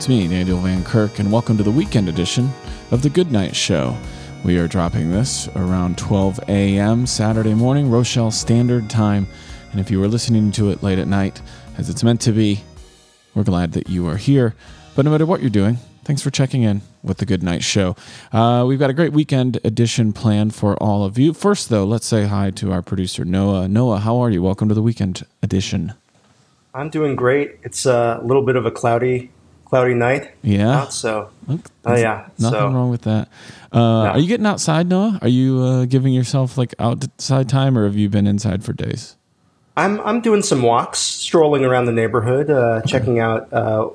It's me, Daniel Van Kirk, and welcome to the weekend edition of The Good Night Show. We are dropping this around 12 a.m. Saturday morning, Rochelle Standard Time. And if you are listening to it late at night, as it's meant to be, we're glad that you are here. But no matter what you're doing, thanks for checking in with The Good Night Show. Uh, we've got a great weekend edition planned for all of you. First, though, let's say hi to our producer, Noah. Noah, how are you? Welcome to the weekend edition. I'm doing great. It's a little bit of a cloudy, cloudy night. Yeah. Out, so, oh yeah. Nothing so, wrong with that. Uh, Are you getting outside, Noah? Are you uh, giving yourself like outside time, or have you been inside for days? I'm I'm doing some walks, strolling around the neighborhood, uh, checking out uh,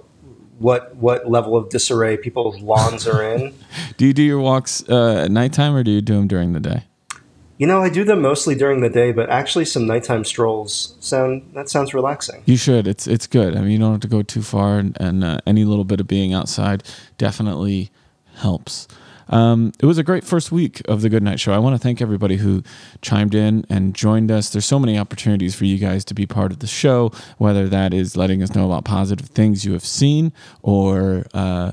what what level of disarray people's lawns are in. do you do your walks uh, at nighttime, or do you do them during the day? You know, I do them mostly during the day, but actually, some nighttime strolls sound that sounds relaxing. You should. It's it's good. I mean, you don't have to go too far, and, and uh, any little bit of being outside definitely helps. Um, it was a great first week of the Good Night Show. I want to thank everybody who chimed in and joined us. There's so many opportunities for you guys to be part of the show, whether that is letting us know about positive things you have seen or. Uh,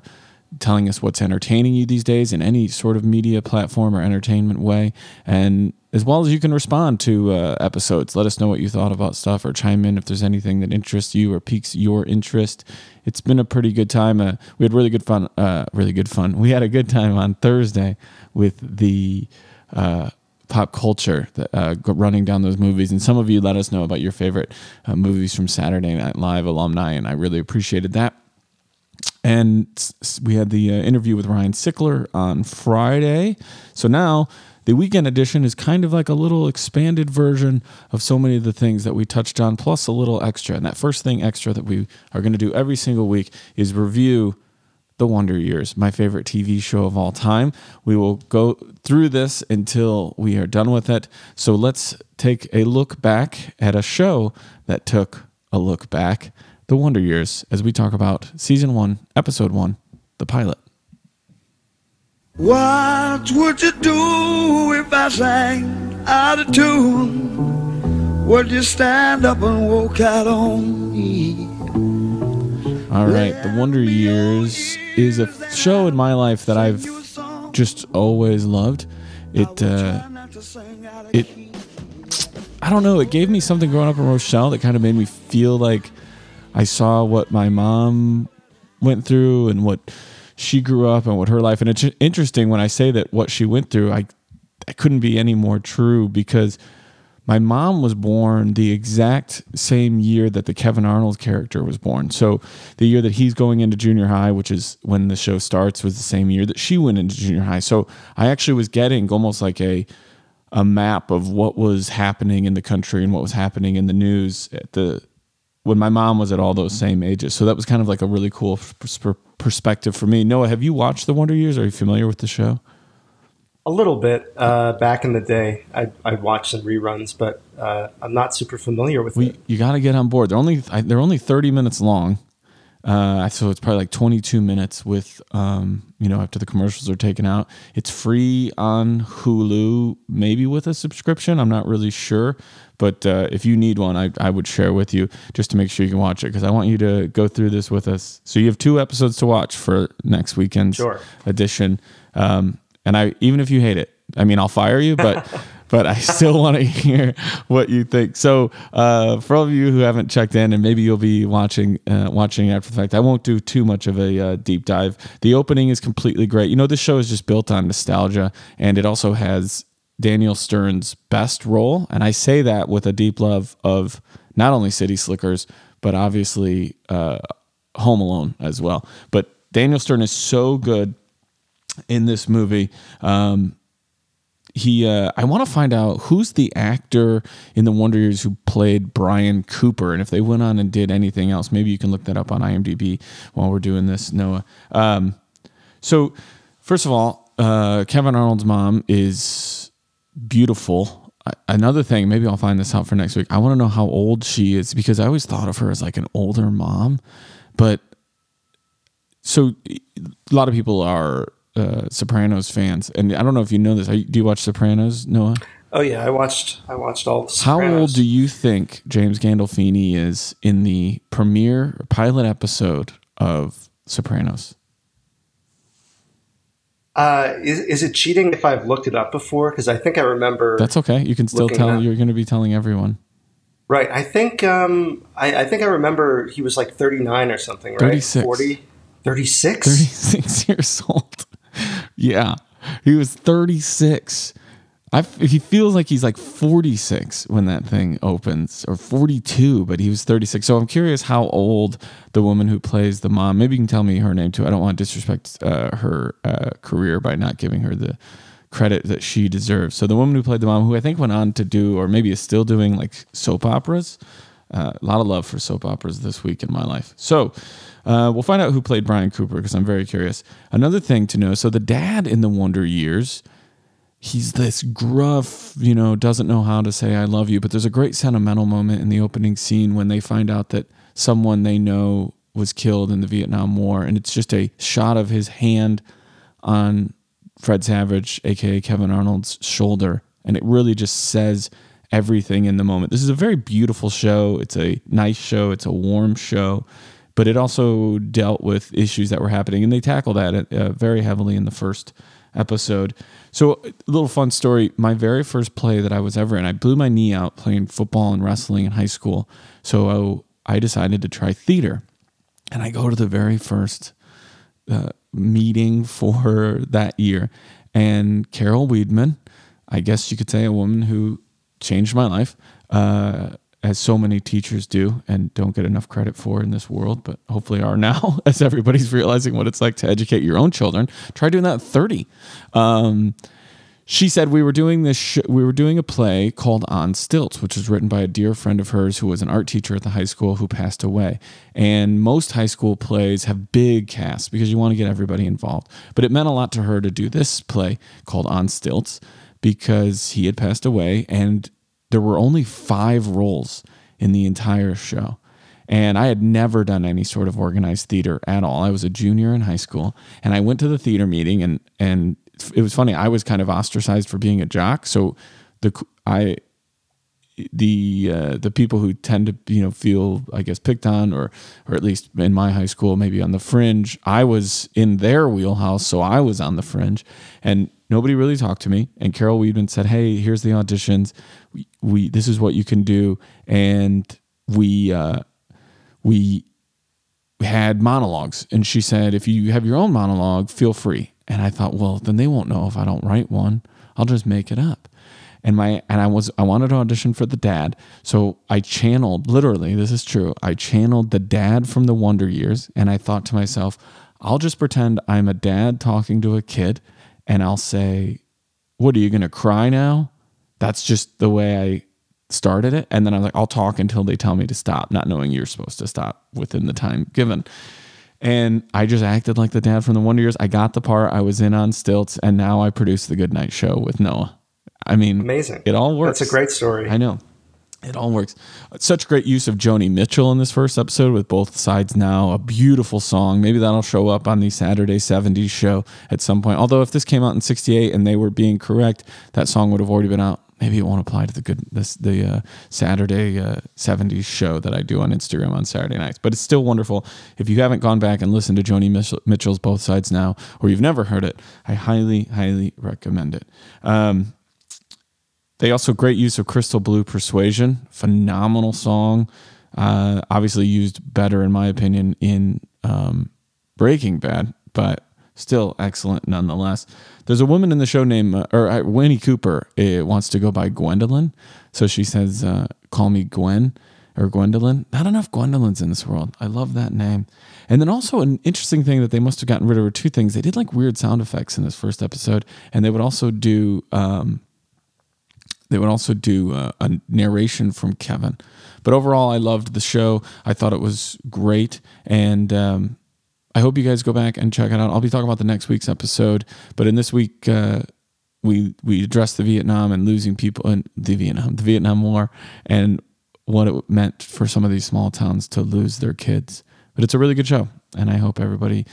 telling us what's entertaining you these days in any sort of media platform or entertainment way. And as well as you can respond to uh, episodes, let us know what you thought about stuff or chime in if there's anything that interests you or piques your interest. It's been a pretty good time. Uh, we had really good fun. Uh, really good fun. We had a good time on Thursday with the uh, pop culture uh, running down those movies. And some of you let us know about your favorite uh, movies from Saturday Night Live alumni, and I really appreciated that. And we had the uh, interview with Ryan Sickler on Friday. So now the weekend edition is kind of like a little expanded version of so many of the things that we touched on, plus a little extra. And that first thing extra that we are going to do every single week is review The Wonder Years, my favorite TV show of all time. We will go through this until we are done with it. So let's take a look back at a show that took a look back the Wonder Years as we talk about season one, episode one, the pilot. What would you do if I sang out of tune? Would you stand up and walk out on me? All right, The Wonder Years is a show in my life that I've just always loved. It, uh, it, I don't know. It gave me something growing up in Rochelle that kind of made me feel like I saw what my mom went through and what she grew up and what her life and it's interesting when I say that what she went through I I couldn't be any more true because my mom was born the exact same year that the Kevin Arnold character was born. So the year that he's going into junior high, which is when the show starts, was the same year that she went into junior high. So I actually was getting almost like a a map of what was happening in the country and what was happening in the news at the when my mom was at all those same ages. So that was kind of like a really cool perspective for me. Noah, have you watched The Wonder Years? Are you familiar with the show? A little bit. Uh, back in the day, I I watched some reruns, but uh, I'm not super familiar with it. You got to get on board. They're only they're only 30 minutes long. Uh, so it's probably like 22 minutes with, um, you know, after the commercials are taken out. It's free on Hulu, maybe with a subscription. I'm not really sure. But uh, if you need one, I, I would share with you just to make sure you can watch it because I want you to go through this with us. So you have two episodes to watch for next weekend's sure. edition. Um, and I even if you hate it, I mean, I'll fire you, but but I still want to hear what you think. So, uh, for all of you who haven't checked in, and maybe you'll be watching uh, watching after the fact, I won't do too much of a uh, deep dive. The opening is completely great. You know, this show is just built on nostalgia, and it also has Daniel Stern's best role, and I say that with a deep love of not only City Slickers, but obviously uh, Home Alone as well. But Daniel Stern is so good in this movie. Um, he uh, I want to find out who's the actor in the Wonder Years who played Brian Cooper, and if they went on and did anything else. Maybe you can look that up on IMDb while we're doing this, Noah. Um, so, first of all, uh, Kevin Arnold's mom is beautiful. Another thing, maybe I'll find this out for next week. I want to know how old she is because I always thought of her as like an older mom, but so a lot of people are uh, Sopranos fans, and I don't know if you know this. Do you watch Sopranos, Noah? Oh yeah, I watched. I watched all. The How old do you think James Gandolfini is in the premiere pilot episode of Sopranos? Uh, is, is it cheating if I've looked it up before? Because I think I remember. That's okay. You can still tell. You're going to be telling everyone. right. I think um, I, I think I remember he was like 39 or something, right? 36. 40? 36? 36 years old. Yeah, he was 36. I, he feels like he's like 46 when that thing opens, or 42, but he was 36. So I'm curious how old the woman who plays the mom. Maybe you can tell me her name too. I don't want to disrespect uh, her uh, career by not giving her the credit that she deserves. So the woman who played the mom, who I think went on to do, or maybe is still doing, like soap operas. Uh, a lot of love for soap operas this week in my life. So uh, we'll find out who played Brian Cooper because I'm very curious. Another thing to know: so the dad in the Wonder Years he's this gruff, you know, doesn't know how to say I love you. But there's a great sentimental moment in the opening scene when they find out that someone they know was killed in the Vietnam War. And it's just a shot of his hand on Fred Savage, aka Kevin Arnold's shoulder. And it really just says everything in the moment. This is a very beautiful show. It's a nice show. It's a warm show. But it also dealt with issues that were happening, and they tackled that uh, very heavily in the first episode. So, a little fun story. My very first play that I was ever in, I blew my knee out playing football and wrestling in high school. So, I decided to try theater. And I go to the very first uh, meeting for that year. And Carol Weedman, I guess you could say a woman who changed my life, uh, as so many teachers do and don't get enough credit for in this world, but hopefully are now as everybody's realizing what it's like to educate your own children. Try doing that at 30. Um, she said we were doing this sh- we were doing a play called on stilts which was written by a dear friend of hers who was an art teacher at the high school who passed away and most high school plays have big casts because you want to get everybody involved but it meant a lot to her to do this play called on stilts because he had passed away and there were only five roles in the entire show and I had never done any sort of organized theater at all. I was a junior in high school, and I went to the theater meeting, and and it was funny. I was kind of ostracized for being a jock, so the I the uh, the people who tend to you know feel I guess picked on or or at least in my high school maybe on the fringe I was in their wheelhouse so I was on the fringe. And nobody really talked to me. And Carol Weedman said hey here's the auditions. We, we this is what you can do. And we uh, we had monologues. And she said if you have your own monologue feel free. And i thought well then they won't know if i don't write one. I'll just make it up and my and i was i wanted to audition for the dad. So i channeled literally this is true. I channeled the dad from the wonder years. And i thought to myself i'll just pretend i'm a dad talking to a kid. And i'll say what are you going to cry now? That's just the way i started it. And then i'm like i'll talk until they tell me to stop not knowing you're supposed to stop within the time given. And i just acted like the dad from the wonder years. I got the part. I was in on stilts. And now i produce the good night show with noah i mean Amazing. it all works That's a great story. i know it all works such great use of joni mitchell in this first episode with both sides now a beautiful song maybe that'll show up on the saturday 70s show at some point although if this came out in 68 and they were being correct that song would have already been out maybe it won't apply to the good this the uh, Saturday uh, 70s show that I do on Instagram on Saturday nights. But it's still wonderful. If you haven't gone back and listened to Joni Mitchell, Mitchell's Both Sides Now, or you've never heard it, I highly, highly recommend it. Um, they also great use of Crystal Blue Persuasion, phenomenal song. Uh, obviously used better in my opinion in um, Breaking Bad, but still excellent nonetheless. There's a woman in the show named, uh, or uh, Winnie Cooper uh, wants to go by Gwendolyn. So she says, uh, call me Gwen or Gwendolyn. Not enough Gwendolyns in this world. I love that name. And then also an interesting thing that they must have gotten rid of were two things. They did like weird sound effects in this first episode, and they would also do, um, they would also do uh, a narration from Kevin. But overall, I loved the show. I thought it was great. And, um, I hope you guys go back and check it out. I'll be talking about the next week's episode, but in this week, uh, we we addressed the Vietnam and losing people in the Vietnam, the Vietnam War, and what it meant for some of these small towns to lose their kids. But it's a really good show, and I hope everybody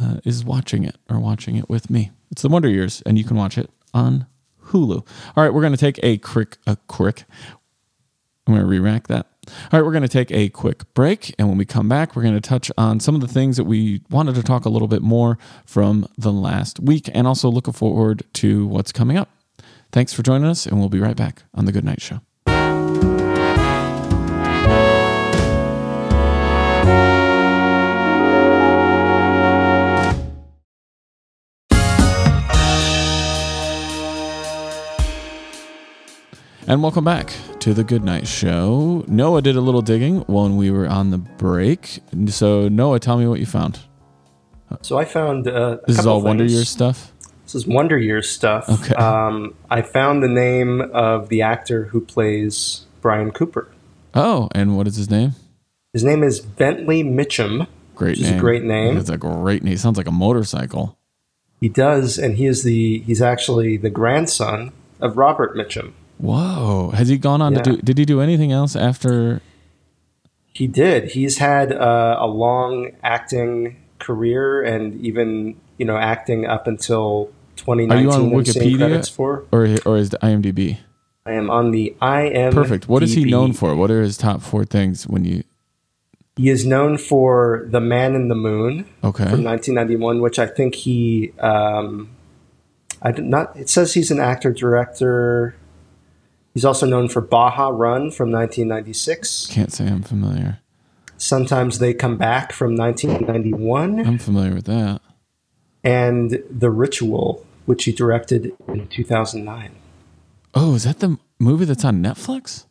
uh, is watching it or watching it with me. It's the Wonder Years, and you can watch it on Hulu. All right, we're going to take a quick a quick. I'm going to re-rack that. All right, we're going to take a quick break. And when we come back, we're going to touch on some of the things that we wanted to talk a little bit more from the last week and also looking forward to what's coming up. Thanks for joining us, and we'll be right back on The Good Night Show. And welcome back to the Good Night Show. Noah did a little digging when we were on the break. So, Noah, tell me what you found. So I found uh, a This is all Wonder. Years stuff. This is Wonder Years stuff. Okay. Um, I found the name of the actor who plays Brian Cooper. Oh, and what is his name? His name is Bentley Mitchum. Great name. great name. It's a great name. Sounds like a motorcycle. He does, and he is the he's actually the grandson of Robert Mitchum. Whoa. Has he gone on Yeah. to do, did he do anything else after? He did. He's had uh, a long acting career, and even you know acting up until 2019. Are you on Wikipedia? For. Or, or is the IMDb? I am on the IM. Perfect. What is he known for? What are his top four things when you. He is known for The Man in the Moon Okay. from 1991, which I think he. Um, I did not. It says he's an actor director. He's also known for Baja Run from 1996. Can't say I'm familiar. Sometimes they come back from 1991, I'm familiar with that. and The Ritual, which he directed in 2009. Oh, is that the movie that's on Netflix?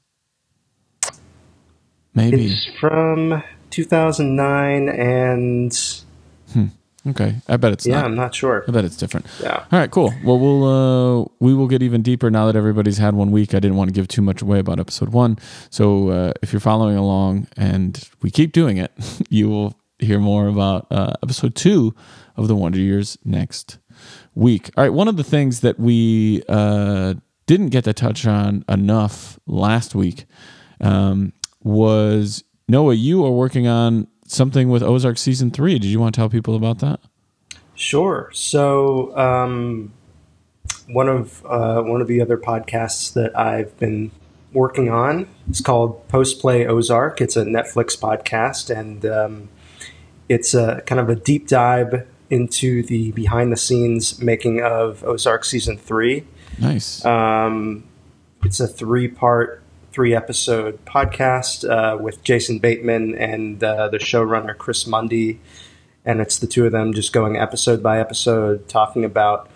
Maybe. It's from 2009, and hmm. Okay. I bet it's yeah, not. I'm not sure. I bet it's different. Yeah. All right, cool. Well, we'll uh, we will get even deeper now that everybody's had one week. I didn't want to give too much away about episode one, so uh, if you're following along and we keep doing it, you will hear more about uh, episode two of the Wonder Years next week. All right, one of the things that we uh, didn't get to touch on enough last week um, was Noah. You are working on something with Ozark season three. Did you want to tell people about that? Sure. So, um, one of uh, one of the other podcasts that I've been working on is called Post Play Ozark. It's a Netflix podcast, and um, it's a kind of a deep dive into the behind the scenes making of Ozark season three. Nice. Um, it's a three part, three episode podcast uh, with Jason Bateman and uh, the showrunner Chris Mundy. And it's the two of them just going episode by episode, talking about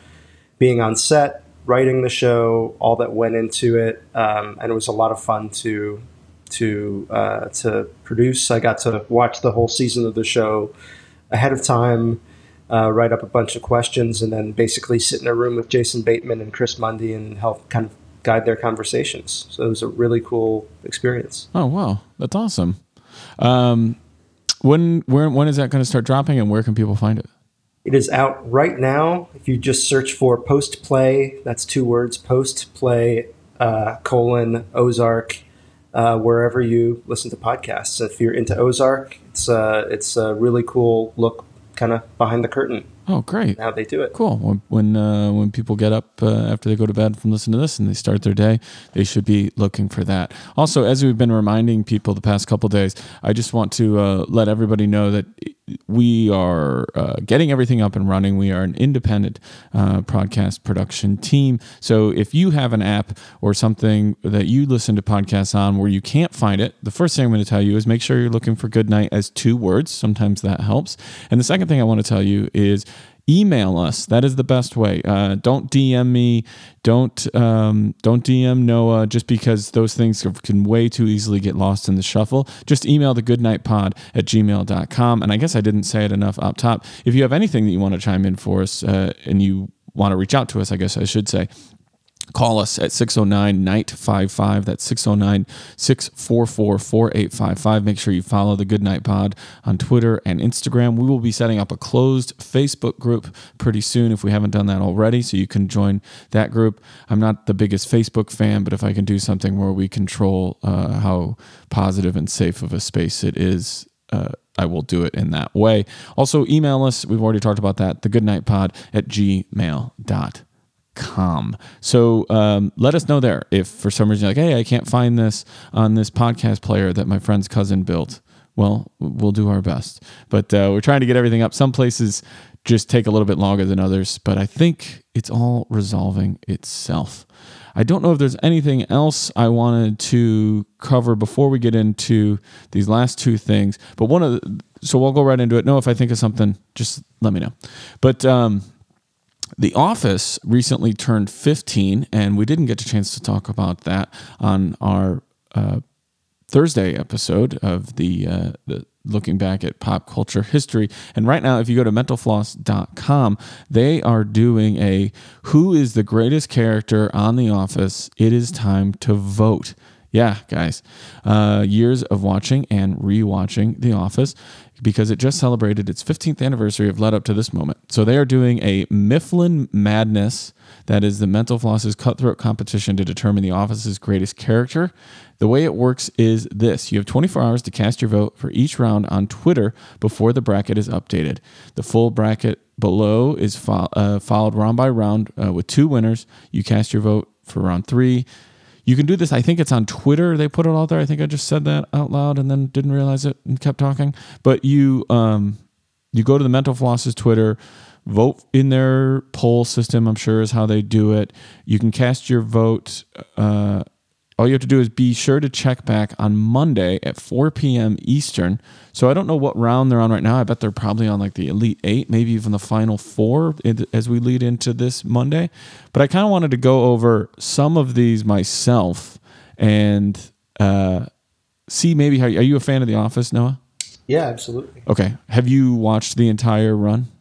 being on set, writing the show, all that went into it. Um, and it was a lot of fun to to uh, to produce. I got to watch the whole season of the show ahead of time, uh, write up a bunch of questions, and then basically sit in a room with Jason Bateman and Chris Mundy and help kind of guide their conversations. So it was a really cool experience. Oh wow, that's awesome. Um, when where when is that going to start dropping, and where can people find it? It is out right now. If you just search for post play, that's two words post play uh, colon Ozark, uh, wherever you listen to podcasts. If you're into Ozark, it's uh, it's a really cool look, kind of behind the curtain, Oh, great. how they do it. Cool. When when, uh, when people get up uh, after they go to bed from listening to this and they start their day, they should be looking for that. Also, as we've been reminding people the past couple days, I just want to uh, let everybody know that we are uh, getting everything up and running. We are an independent uh, podcast production team. So if you have an app or something that you listen to podcasts on where you can't find it, the first thing I'm going to tell you is make sure you're looking for good night as two words. Sometimes that helps. And the second thing I want to tell you is email us. That is the best way. Uh, don't dm me. Don't um, don't dm noah just because those things can way too easily get lost in the shuffle. Just email the goodnightpod at gmail.com and i guess i didn't say it enough up top. If you have anything that you want to chime in for us uh, and you want to reach out to us i guess i should say call us at 609 night 55 that's 609 644 4855 make sure you follow the good night pod on twitter and instagram we will be setting up a closed facebook group pretty soon if we haven't done that already so you can join that group i'm not the biggest facebook fan but if i can do something where we control uh, how positive and safe of a space it is uh, I will do it in that way. Also, email us. We've already talked about that. The Good Night goodnightpod at gmail.com com. So um, let us know there if for some reason you're like, hey, I can't find this on this podcast player that my friend's cousin built. Well, we'll do our best. But uh, we're trying to get everything up. Some places just take a little bit longer than others, but I think it's all resolving itself. I don't know if there's anything else I wanted to cover before we get into these last two things, but one of the, so we'll go right into it. No, if I think of something, just let me know. But um, the Office recently turned 15, and we didn't get a chance to talk about that on our uh, Thursday episode of the uh, the looking back at pop culture history. And right now, if you go to mentalfloss.com, they are doing a who is the greatest character on The Office? It is time to vote. Yeah, guys, uh, years of watching and rewatching The Office because it just celebrated its 15th anniversary of led up to this moment. So they are doing a Mifflin Madness, that is the Mental Floss's cutthroat competition to determine the office's greatest character. The way it works is this you have 24 hours to cast your vote for each round on Twitter before the bracket is updated. The full bracket below is fo- uh, followed round by round uh, with two winners. You cast your vote for round three. You can do this. I think it's on Twitter. They put it out there. I think I just said that out loud and then didn't realize it and kept talking. But you um, you go to the Mental Floss's Twitter, vote in their poll system. I'm sure is how they do it. You can cast your vote. Uh, all you have to do is be sure to check back on Monday at 4 p.m. Eastern. So I don't know what round they're on right now. I bet they're probably on like the Elite Eight, maybe even the Final Four as we lead into this Monday. But I kind of wanted to go over some of these myself and uh, see maybe how. Are you a fan of The Office, Noah? Yeah, absolutely. Okay. Have you watched the entire run?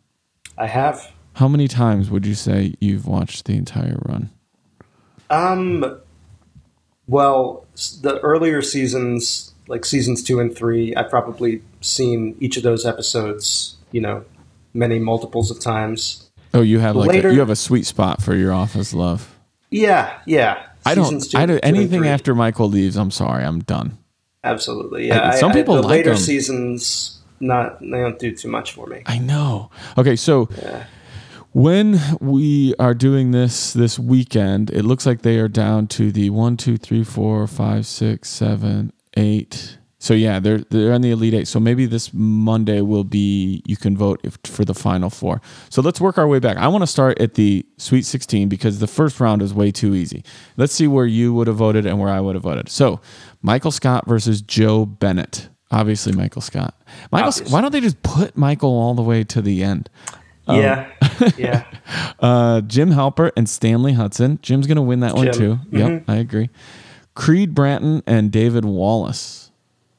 I have. How many times would you say you've watched the entire run? Um, well, the earlier seasons, like seasons two and three, I've probably seen each of those episodes, you know, many multiples of times. Oh, you have like Later- a, you have a sweet spot for your office love. Yeah, yeah. I don't. Two- I don't anything after Michael leaves. I'm sorry. I'm done. Absolutely, yeah. I- some I- I- people the like later 'em. seasons, not they don't do too much for me. I know. Okay, so when we are doing this this weekend, it looks like they are down to the one, two, three, four, five, six, seven, eight. So yeah, they're they're on the elite eight. So maybe this Monday will be you can vote if, for the final four. So let's work our way back. I want to start at the Sweet 16 because the first round is way too easy. Let's see where you would have voted and where I would have voted. So Michael Scott versus Jo Bennett. Obviously, Michael Scott. Michael, Obviously. why don't they just put Michael all the way to the end? Yeah, yeah. Uh, Jim Halpert and Stanley Hudson. Jim's going to win that one Jim. too. Yep, I agree. Creed Bratton and David Wallace.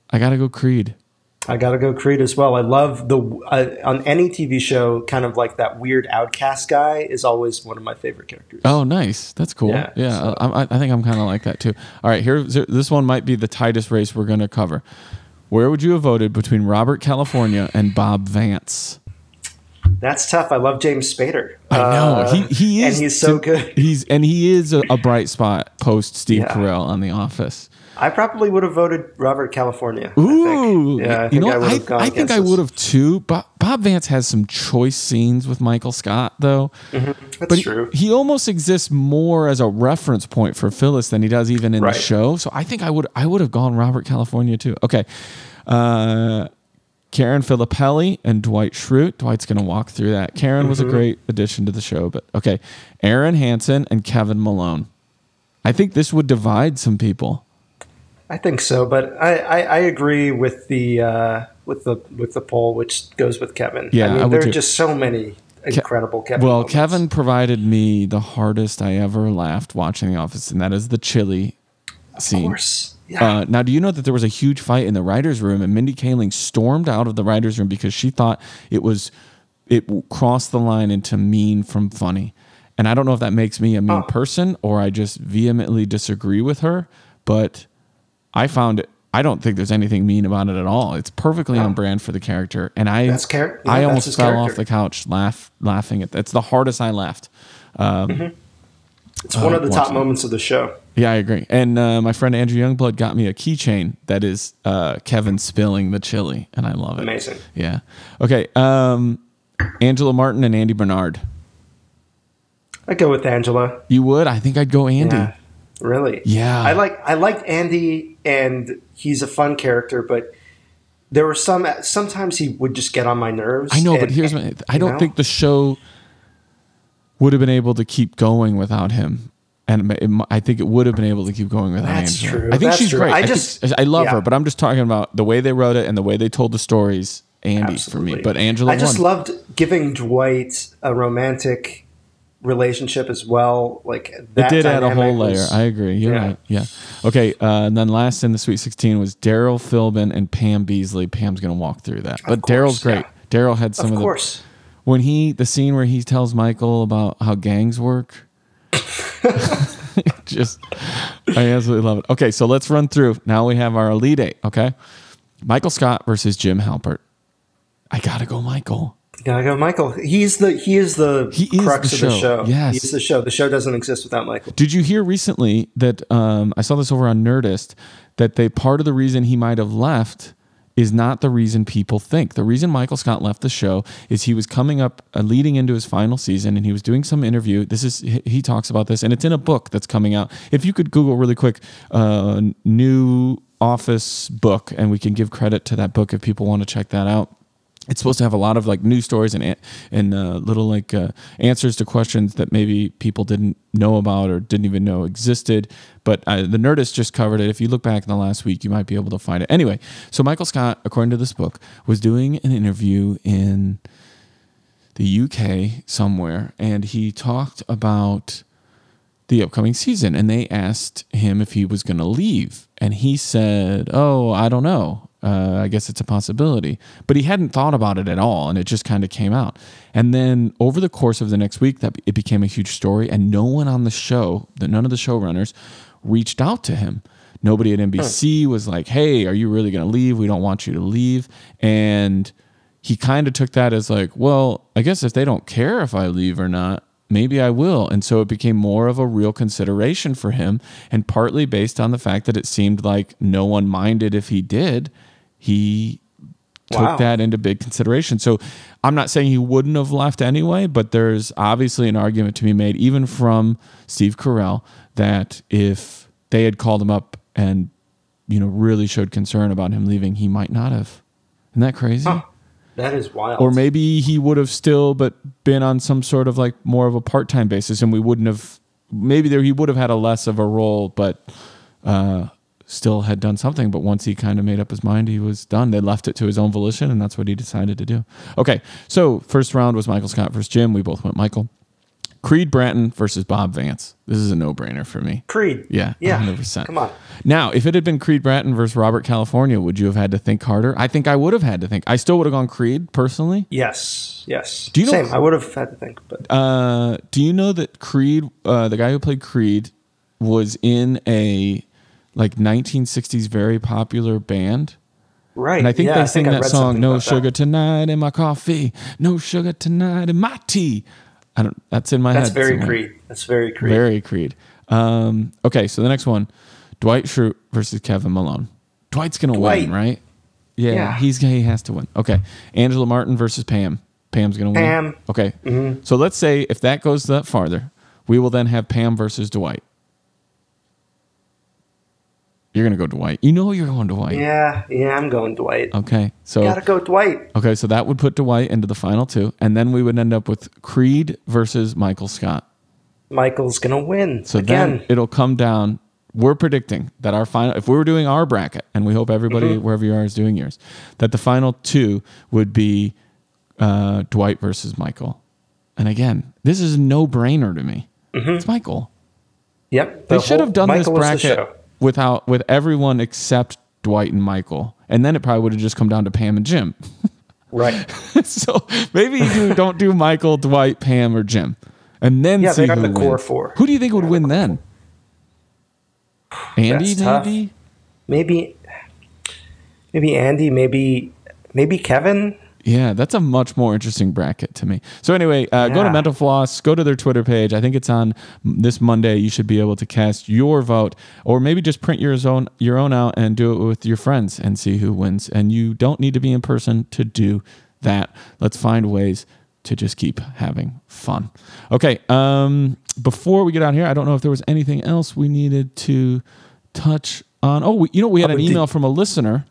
I got to go Creed. I gotta go Creed as well. I love the uh, on any TV show, kind of like that weird outcast guy is always one of my favorite characters. Oh, nice. That's cool. Yeah, Yeah, so- I, I- I think I'm kind of like that too. All right, here. This one might be the tightest race we're going to cover. Where would you have voted between Robert California and Bob Vance? That's tough. I love James Spader. I know Uh, he he is and he's so good. He's and he is a, a bright spot post Steve Yeah. Carell on The Office. I probably would have voted Robert California. I Ooh, think. yeah, I you think know, I would I. I think I would have too. Bob, Bob Vance has some choice scenes with Michael Scott, though. That's But he- true. He, almost exists more as a reference point for Phyllis than he does even in Right. the show. So I think I would I would have gone Robert California too. Okay, uh, Karen Filippelli and Dwight Schrute. Dwight's going to walk through that. Karen was a Mm-hmm. great addition to the show, but okay, Erin Hansen and Kevin Malone. I think this would divide some people. I think so, but I, I, I agree with the uh, with the with the poll, which goes with Kevin. Yeah, I mean, I would there are too. just so many incredible Kevin. Well, moments. Kevin provided me the hardest I ever laughed watching The Office, and that is the chili of scene. course, yeah, Uh, now, do you know that there was a huge fight in the writers' room, and Mindy Kaling stormed out of the writers' room because she thought it was it crossed the line into mean from funny. And I don't know if that makes me a mean Oh. person or I just vehemently disagree with her, but I found it. I don't think there's anything mean about it at all. It's perfectly on brand for the character, and I That's char- yeah, I that's almost fell character. off the couch laugh laughing at. It. It's the hardest I laughed. It's one of the top moments of the show. Yeah, I agree. And uh, my friend Andrew Youngblood got me a keychain that is uh, Kevin spilling the chili, and I love it. Amazing. Yeah. Okay. Um, Angela Martin and Andy Bernard. I go with Angela. You would? I think I'd go Andy. Yeah, really. Yeah. I like I liked Andy, and he's a fun character, but there were some sometimes he would just get on my nerves. I know, and- but here's my, I don't know? think the show would have been able to keep going without him. And it I think it would have been able to keep going without That's Angela. true. I think That's she's true. great. I I, just- think- I love yeah. her, but I'm just talking about the way they wrote it and the way they told the stories. Andy for me, but Angela I just won. loved giving Dwight a romantic relationship as well. Like that it did add a whole layer. was- I agree. You're yeah. right. Yeah. Okay. Uh, and then last in the Sweet 16 was Darryl Philbin and Pam Beesly. Pam's going to walk through that. But Darryl's great. yeah. Darryl had some Of of, the. When he the scene where he tells Michael about how gangs work. just I absolutely love it. Okay, so let's run through. Now we have our elite eight. Okay, Michael Scott versus Jim Halpert. I gotta go, Michael. Gotta go, Michael. He's the he is the He is crux the of the show. show. Yes. he's the show. The show doesn't exist without Michael. Did you hear recently that um, I saw this over on Nerdist that they part of the reason he might have left is not the reason people think. The reason Michael Scott left the show is he was coming up, uh, leading into his final season, and he was doing some interview. This is he- talks about this, and it's in a book that's coming out. If you could Google really quick, uh, new Office book, and we can give credit to that book if people want to check that out it's supposed to have a lot of like news stories and and uh, little like uh, answers to questions that maybe people didn't know about or didn't even know existed. But uh, the Nerdist just covered it. If you look back in the last week, you might be able to find it. Anyway, so Michael Scott, according to this book, was doing an interview in the UK somewhere, and he talked about the upcoming season and they asked him if he was going to leave and he said oh i don't know uh, i guess it's a possibility. But he hadn't thought about it at all and it just kind of came out. And then over the course of the next week that it became a huge story and no one on the show the, none of the showrunners reached out to him. Nobody at nbc was like hey are you really going to leave? We don't want you to leave. And he kind of took that as like well i guess if they don't care if i leave or not maybe I will. And so it became more of a real consideration for him, and partly based on the fact that it seemed like no one minded if he did, he took Wow. that into big consideration. So I'm not saying he wouldn't have left anyway, but there's obviously an argument to be made, even from Steve Carell, that if they had called him up and you know really showed concern about him leaving, he might not have. Isn't that crazy? Huh. That is wild. or maybe he would have still but been on some sort of like more of a part-time basis and we wouldn't have maybe there he would have had a less of a role but uh still had done something but once he kind of made up his mind he was done they left it to his own volition and that's what he decided to do okay so first round was michael scott versus jim we both went michael creed bratton versus bob vance this is a no-brainer for me Creed. yeah Yeah. 100% Come on. now, if it had been Creed Bratton versus Robert California, would you have had to think harder? I think I would have had to think. I still would have gone Creed personally. Yes. Yes. Do you know- Same. I would have had to think, but Uh, do you know that Creed, uh, the guy who played Creed, was in a like 1960s very popular band? right. And I think yeah, they sing I that song, "No Sugar that. Tonight in My Coffee, No Sugar Tonight in My Tea." I don't. That's in my head. That's head. very somewhere. Creed. That's very Creed. Very Creed. Um, okay, so the next one, Dwight Schrute versus Kevin Malone. Dwight's gonna win, right? Yeah, Yeah. he's he has to win. Okay, Angela Martin versus Pam. Pam's gonna win. Pam. Mm-hmm. Okay, so let's say if that goes that farther, we will then have Pam versus Dwight. You're gonna go Dwight. You know you're going Dwight. Yeah. Yeah. I'm going Dwight. Okay, so Gotta go Dwight. okay, so that would put Dwight into the final two, and then we would end up with Creed versus Michael Scott. Michael's gonna win So again. then it'll come down. We're predicting that our final, if we were doing our bracket, and we hope everybody Mm-hmm. wherever you are is doing yours, that the final two would be uh, Dwight versus Michael. And again, this is no brainer to me. It's Michael. yep. They Mm-hmm. the should have done Michael this bracket show. Without with everyone except Dwight and Michael, and then it probably would have just come down to Pam and Jim. Right. so maybe you do, don't do Michael, Dwight, Pam, or Jim, and then Yeah, see they are who the core four. Who do you think would win then? Andy, That's tough. maybe. Maybe. Maybe Andy. Maybe. Maybe Kevin. Yeah, that's a much more interesting bracket to me. So anyway, uh, go to Mental Floss, go to their Twitter page. I think it's on this Monday. You should be able to cast your vote, or maybe just print your own your own out and do it with your friends and see who wins. And you don't need to be in person to do that. Let's find ways to just keep having fun. Okay, um, before we get out here, I don't know if there was anything else we needed to touch on. Oh, we, you know, we had Oh, an email from a listener.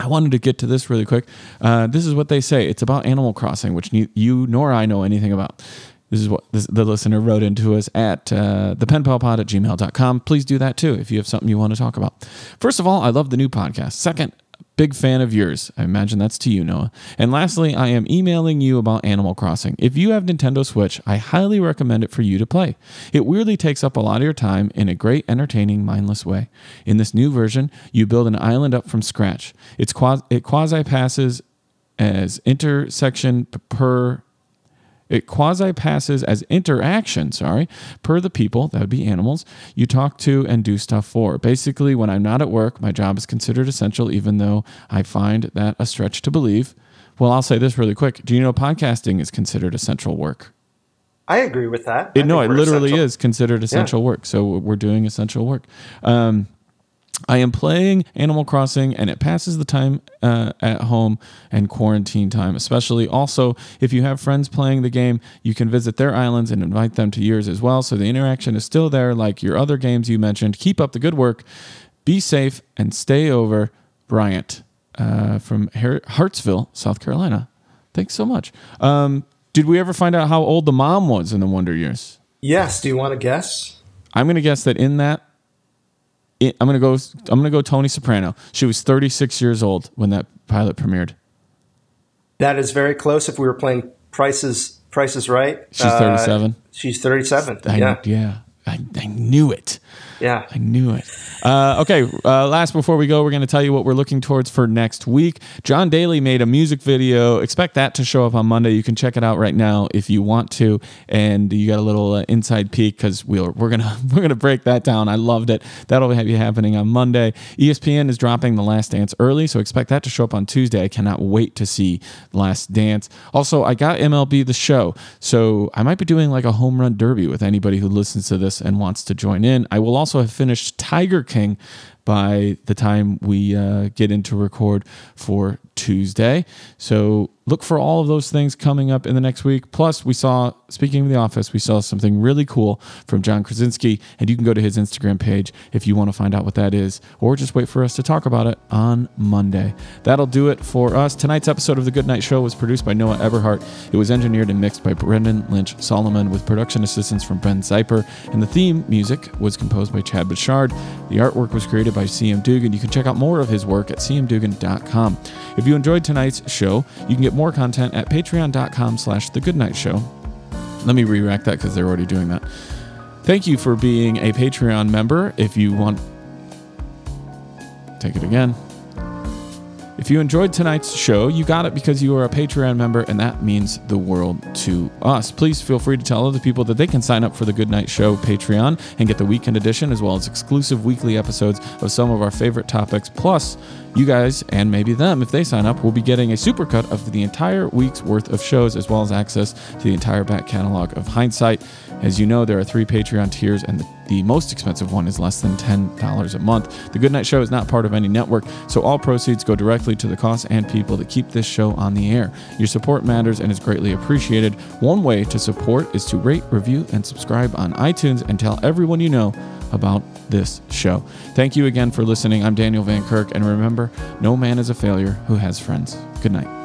I wanted to get to this really quick. Uh, this is what they say. It's about Animal Crossing, which ne- you nor I know anything about. This is what this, the listener wrote into us at uh, thepenpalpod at gmail.com. Please do that too if you have something you want to talk about. First of all, I love the new podcast. Second, big fan of yours. I imagine that's to you, Noah. And lastly, I am emailing you about Animal Crossing. If you have Nintendo Switch, I highly recommend it for you to play. It weirdly takes up a lot of your time in a great, entertaining, mindless way. In this new version, you build an island up from scratch. It's quasi, it quasi passes as intersection per it quasi passes as interaction, sorry, per the people, that would be animals, you talk to and do stuff for. Basically, when I'm not at work, my job is considered essential, even though I find that a stretch to believe. Well, I'll say this really quick. Do you know podcasting is considered essential work? I agree with that. It, no, it literally essential. is considered essential work. So we're doing essential work. Um, I am playing Animal Crossing, and it passes the time uh, at home and quarantine time. Especially, also, if you have friends playing the game, you can visit their islands and invite them to yours as well. So the interaction is still there, like your other games you mentioned. Keep up the good work. Be safe and stay over. Bryant uh, from Har- Hartsville, South Carolina. Thanks so much. Um, did we ever find out how old the mom was in the Wonder Years? Yes. Do you want to guess? I'm going to guess that in that, I'm going to go. I'm to go Tony Soprano. She was 36 years old when that pilot premiered. That is very close. If we were playing Prices Prices Right, She's uh, 37. she's 37. I, yeah. yeah. I, I knew it. Yeah. I knew it. Uh, okay, uh, last before we go, we're going to tell you what we're looking towards for next week. John Daly made a music video. Expect that to show up on Monday. You can check it out right now if you want to, and you got a little uh, inside peek because we're we're gonna we're gonna break that down. I loved it. That'll be happening on Monday. ESPN is dropping The Last Dance early, so expect that to show up on Tuesday. I cannot wait to see Last Dance. Also, I got MLB The Show, so I might be doing like a home run derby with anybody who listens to this and wants to join in. I will also have finished Tiger King by the time we uh, get into record for Tuesday. So look for all of those things coming up in the next week. Plus, we saw, speaking of The Office, we saw something really cool from John Krasinski, and you can go to his Instagram page if you want to find out what that is, or just wait for us to talk about it on Monday. That'll do it for us. Tonight's episode of The Good Night Show was produced by Noah Eberhart. It was engineered and mixed by Brendan Lynch Solomon with production assistance from Ben Zeiper, and the theme music was composed by Chad Bouchard. The artwork was created by CM Dugan. You can check out more of his work at cmdugan.com. If you enjoyed tonight's show, you can get more content at patreon.com slash the goodnight show. Let me re-rack that because they're already doing that. Thank you for being a Patreon member. If you want, take it again. If you enjoyed tonight's show, you got it because you are a Patreon member, and that means the world to us. Please feel free to tell other people that they can sign up for the Goodnight Show Patreon and get the weekend edition, as well as exclusive weekly episodes of some of our favorite topics. Plus, you guys and maybe them, if they sign up, will be getting a supercut of the entire week's worth of shows, as well as access to the entire back catalog of Hindsight. As you know, there are three Patreon tiers, and the, the most expensive one is less than $10 a month. The Goodnight Show is not part of any network, so all proceeds go directly to the costs and people that keep this show on the air. Your support matters and is greatly appreciated. One way to support is to rate, review, and subscribe on iTunes and tell everyone you know about this show. Thank you again for listening. I'm Daniel Van Kirk, and remember, no man is a failure who has friends. Good night.